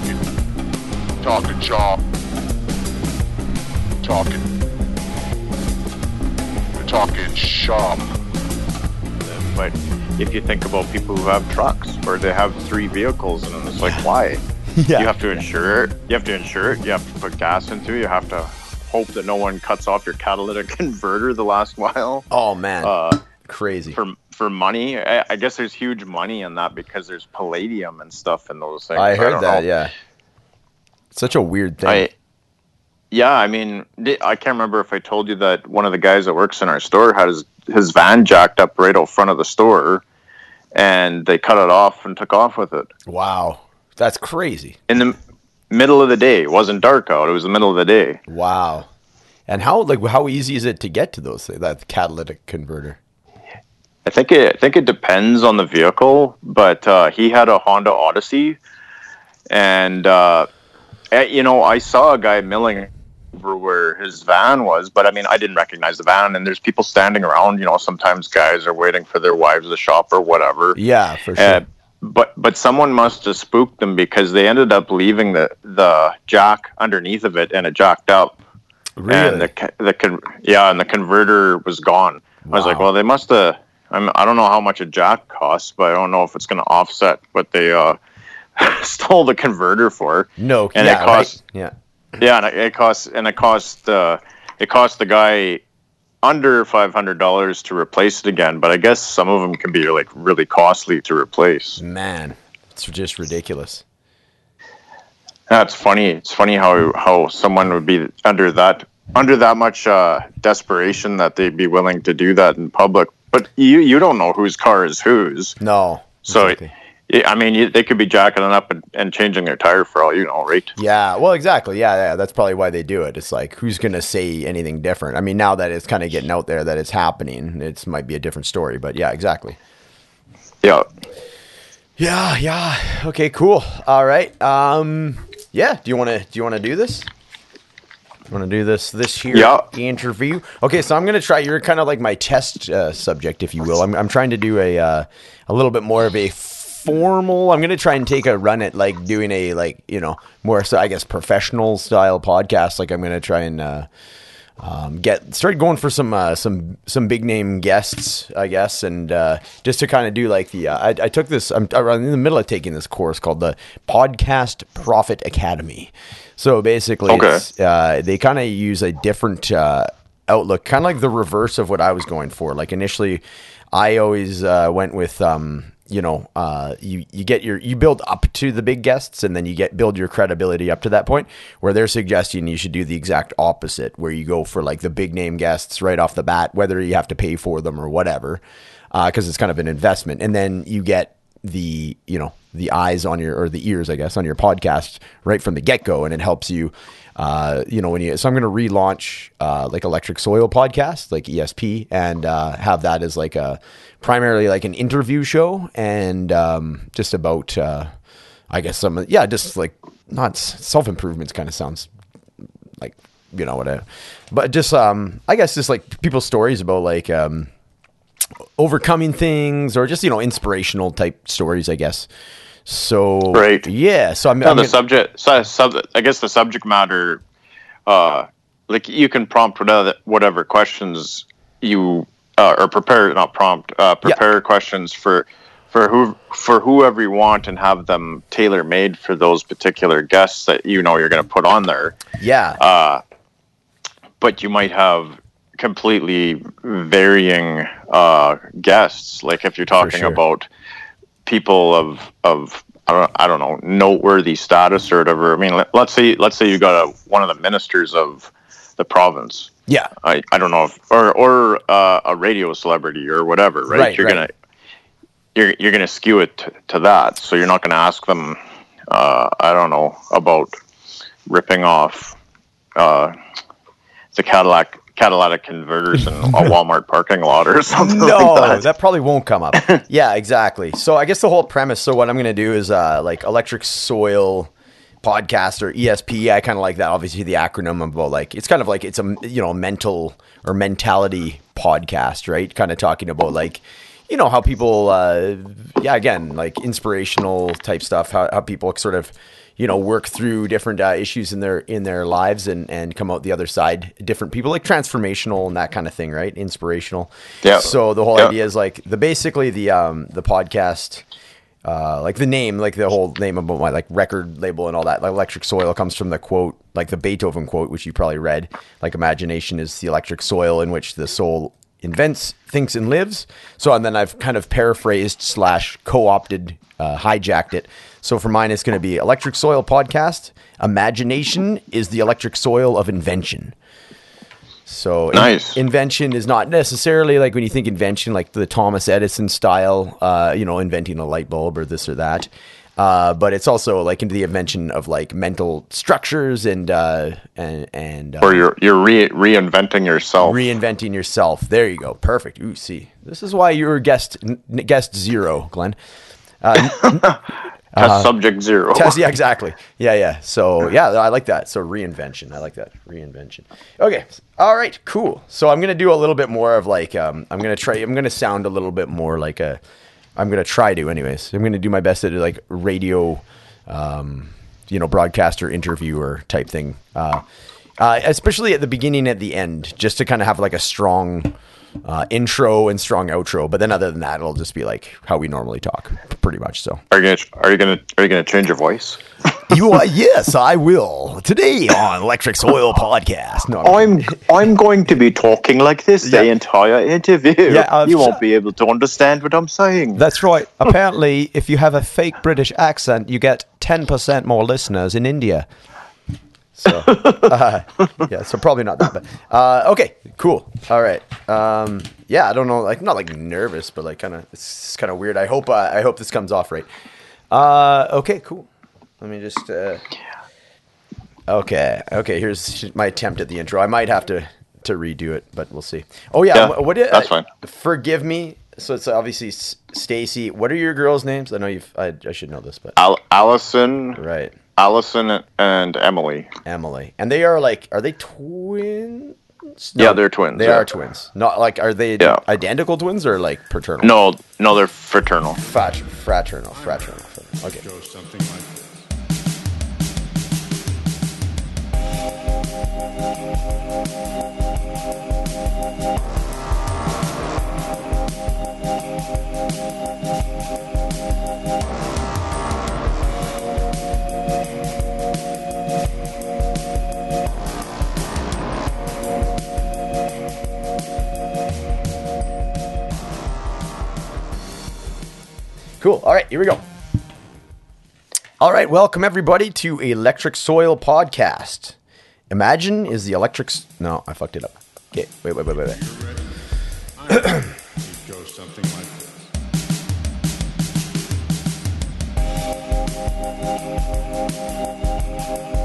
talking, talking shop, talking, we're talking shop. But if you think about people who have trucks or they have three vehicles, and it's like, why? Yeah. You have to insure it. You have to insure it. You have to put gas into it. You have to hope that no one cuts off your catalytic converter the last while. Oh man, Uh, crazy. for for money, I, I guess there's huge money in that because there's palladium and stuff in those things. I heard don't that. know. Yeah. Such a weird thing. I yeah, I mean, I can't remember if I told you that one of the guys that works in our store had his his van jacked up right out front of the store, and they cut it off and took off with it wow, that's crazy. in the middle of the day. It wasn't dark out; it was the middle of the day. Wow. And how like how easy is it to get to those? That catalytic converter. I think it I think it depends on the vehicle, but uh, he had a Honda Odyssey, and uh, eh, you know I saw a guy milling over where his van was, but I mean I didn't recognize the van, and there's people standing around. You know, sometimes guys are waiting for their wives to shop or whatever. Yeah, for sure. Uh, but but someone must have spooked them because they ended up leaving the the jack underneath of it, and it jacked up. really? And the the yeah, and the converter was gone. I was like, well, they must have. I'm, I don't know how much a jack costs, but I don't know if it's going to offset what they uh, stole the converter for. no, and yeah, it costs- right? Yeah. Yeah, and it, costs and it cost uh, it cost the guy under five hundred dollars to replace it again. But I guess some of them can be like really costly to replace. Man, it's just ridiculous. That's funny. It's funny how how someone would be under that under that much uh, desperation that they'd be willing to do that in public. But you you don't know whose car is whose. No. So exactly. yeah, I mean, you, they could be jacking it up and, and changing their tire for all you know, right? Yeah, well, exactly. Yeah, yeah, that's probably why they do it. It's like who's going to say anything different? I mean, now that it's kind of getting out there that it's happening, it might be a different story. But yeah, exactly. Yeah. Yeah, yeah. Okay, cool. All right. Um, yeah. Do you want to? Do you want to do this? Want to do this this here Yeah. interview? Okay, so I'm gonna try. You're kind of like my test uh, subject, if you will. I'm I'm trying to do a uh, a little bit more of a formal. I'm gonna try and take a run at like doing a like you know more so I guess professional style podcast. Like I'm gonna try and. Uh, um, get start going for some uh, some some big name guests, I guess, and uh, just to kind of do like the uh, I, I took this. I'm, I'm in the middle of taking this course called the Podcast Profit Academy. So basically, Okay. it's, uh, they kind of use a different uh, outlook, kind of like the reverse of what I was going for. Like initially, I always uh, went with um, you know, uh, you you get your you build up to the big guests, and then you get build your credibility up to that point. Where they're suggesting you should do the exact opposite, where you go for like the big name guests right off the bat, whether you have to pay for them or whatever, because it's kind of an investment, and then you get the you know the eyes on your or the ears, I guess, on your podcast right from the get go, and it helps you. Uh, you know when you so I'm going to relaunch uh, like Electric Soil podcast, like ESP, and uh, have that as like a primarily like an interview show and um, just about uh, I guess some yeah just like not self improvements kind of sounds like you know what I but just um I guess just like people's stories about like um overcoming things or just you know inspirational type stories I guess so Right. yeah so I'm, Yeah, I'm the gonna- subject, su- sub, I guess the subject matter, uh, like you can prompt whatever, whatever questions you, uh, or prepare, not prompt, uh, prepare questions for, for who, for whoever you want and have them tailor made for those particular guests that you know you're going to put on there. yeah Uh, but you might have completely varying uh, guests. Like if you're talking sure. about people of of I don't, I don't know noteworthy status or whatever. I mean, let, let's say let's say you got a, one of the ministers of the province. yeah I, I don't know if or or uh, a radio celebrity or whatever, right? Right, you're right. gonna you're you're gonna skew it to, to that. So you're not gonna ask them. Uh, I don't know about ripping off uh, the Cadillac catalytic converters in a Walmart parking lot or something no, like that. that. probably won't come up. yeah, exactly. So I guess the whole premise. So what I'm going to do is uh, like electric soil podcast or ESP. I kind of like that. Obviously, the acronym about like it's kind of like it's a you know mental or mentality podcast, right? Kind of talking about like you know how people, uh, yeah, again like inspirational type stuff. How how people sort of you know work through different uh, issues in their in their lives and and come out the other side different people like transformational and that kind of thing right inspirational Yeah. so the whole Yeah. idea is like the basically the um the podcast uh, like the name, like the whole name of my like record label and all that. Like electric soil comes from the quote, like the Beethoven quote, which you probably read. Like imagination is the electric soil in which the soul invents, thinks, and lives. So, and then I've kind of paraphrased slash co-opted, uh, hijacked it. So for mine, it's going to be electric soil podcast. Imagination is the electric soil of invention. So in- Nice. invention is not necessarily like when you think invention, like the Thomas Edison style, uh, you know, inventing a light bulb or this or that. Uh, but it's also like into the invention of like mental structures and uh, and and uh, Or you're you're re- reinventing yourself. reinventing yourself. There you go. Perfect. Ooh, see, this is why you were guest n- guest zero, Glenn. Test subject zero. Test, yeah, exactly. Yeah, yeah. So yeah, I like that. So reinvention. I like that reinvention. Okay. All right. Cool. So I'm gonna do a little bit more of like um, I'm gonna try. I'm gonna sound a little bit more like a. I'm gonna try to, anyways. I'm gonna do my best to do like radio, um, you know, broadcaster interviewer type thing. Uh, uh, especially at the beginning, at the end, just to kind of have like a strong uh, intro and strong outro. But then other than that, it'll just be like how we normally talk, pretty much. So. Are you gonna are you gonna are you gonna change your voice? You are, yes, I will. Today on Electric Soil Podcast. No, I'm I'm going to be talking like this the entire interview. Yeah, I've you won't be able to understand what I'm saying. That's right. Apparently, if you have a fake British accent, you get 10% more listeners in India. So, uh, yeah, so probably not that But Uh, okay, cool. All right. Um, yeah, I don't know, like not like nervous, but like kind of it's kind of weird. I hope uh, I hope this comes off right. Uh, okay, cool. Let me just. Uh, okay, okay. Here's my attempt at the intro. I might have to to redo it, but we'll see. Oh yeah, Yeah, what? did- that's fine. Forgive me. So it's obviously Stacy. What are your girls' names? I know you've. I, I should know this, but Al- Allison, right, Allison, and Emily. Emily, and they are like, are they twins? Yeah, they're twins, They yeah. are twins. Not like, are they Yeah. identical twins or like paternal? No, no, they're fraternal. Frat- fraternal, fraternal. fraternal. Okay. Cool. All right, here we go. All right, welcome everybody to Electric Soil Podcast. Imagine is the electric. S- no, I fucked it up. Okay, wait, wait, wait, wait, wait.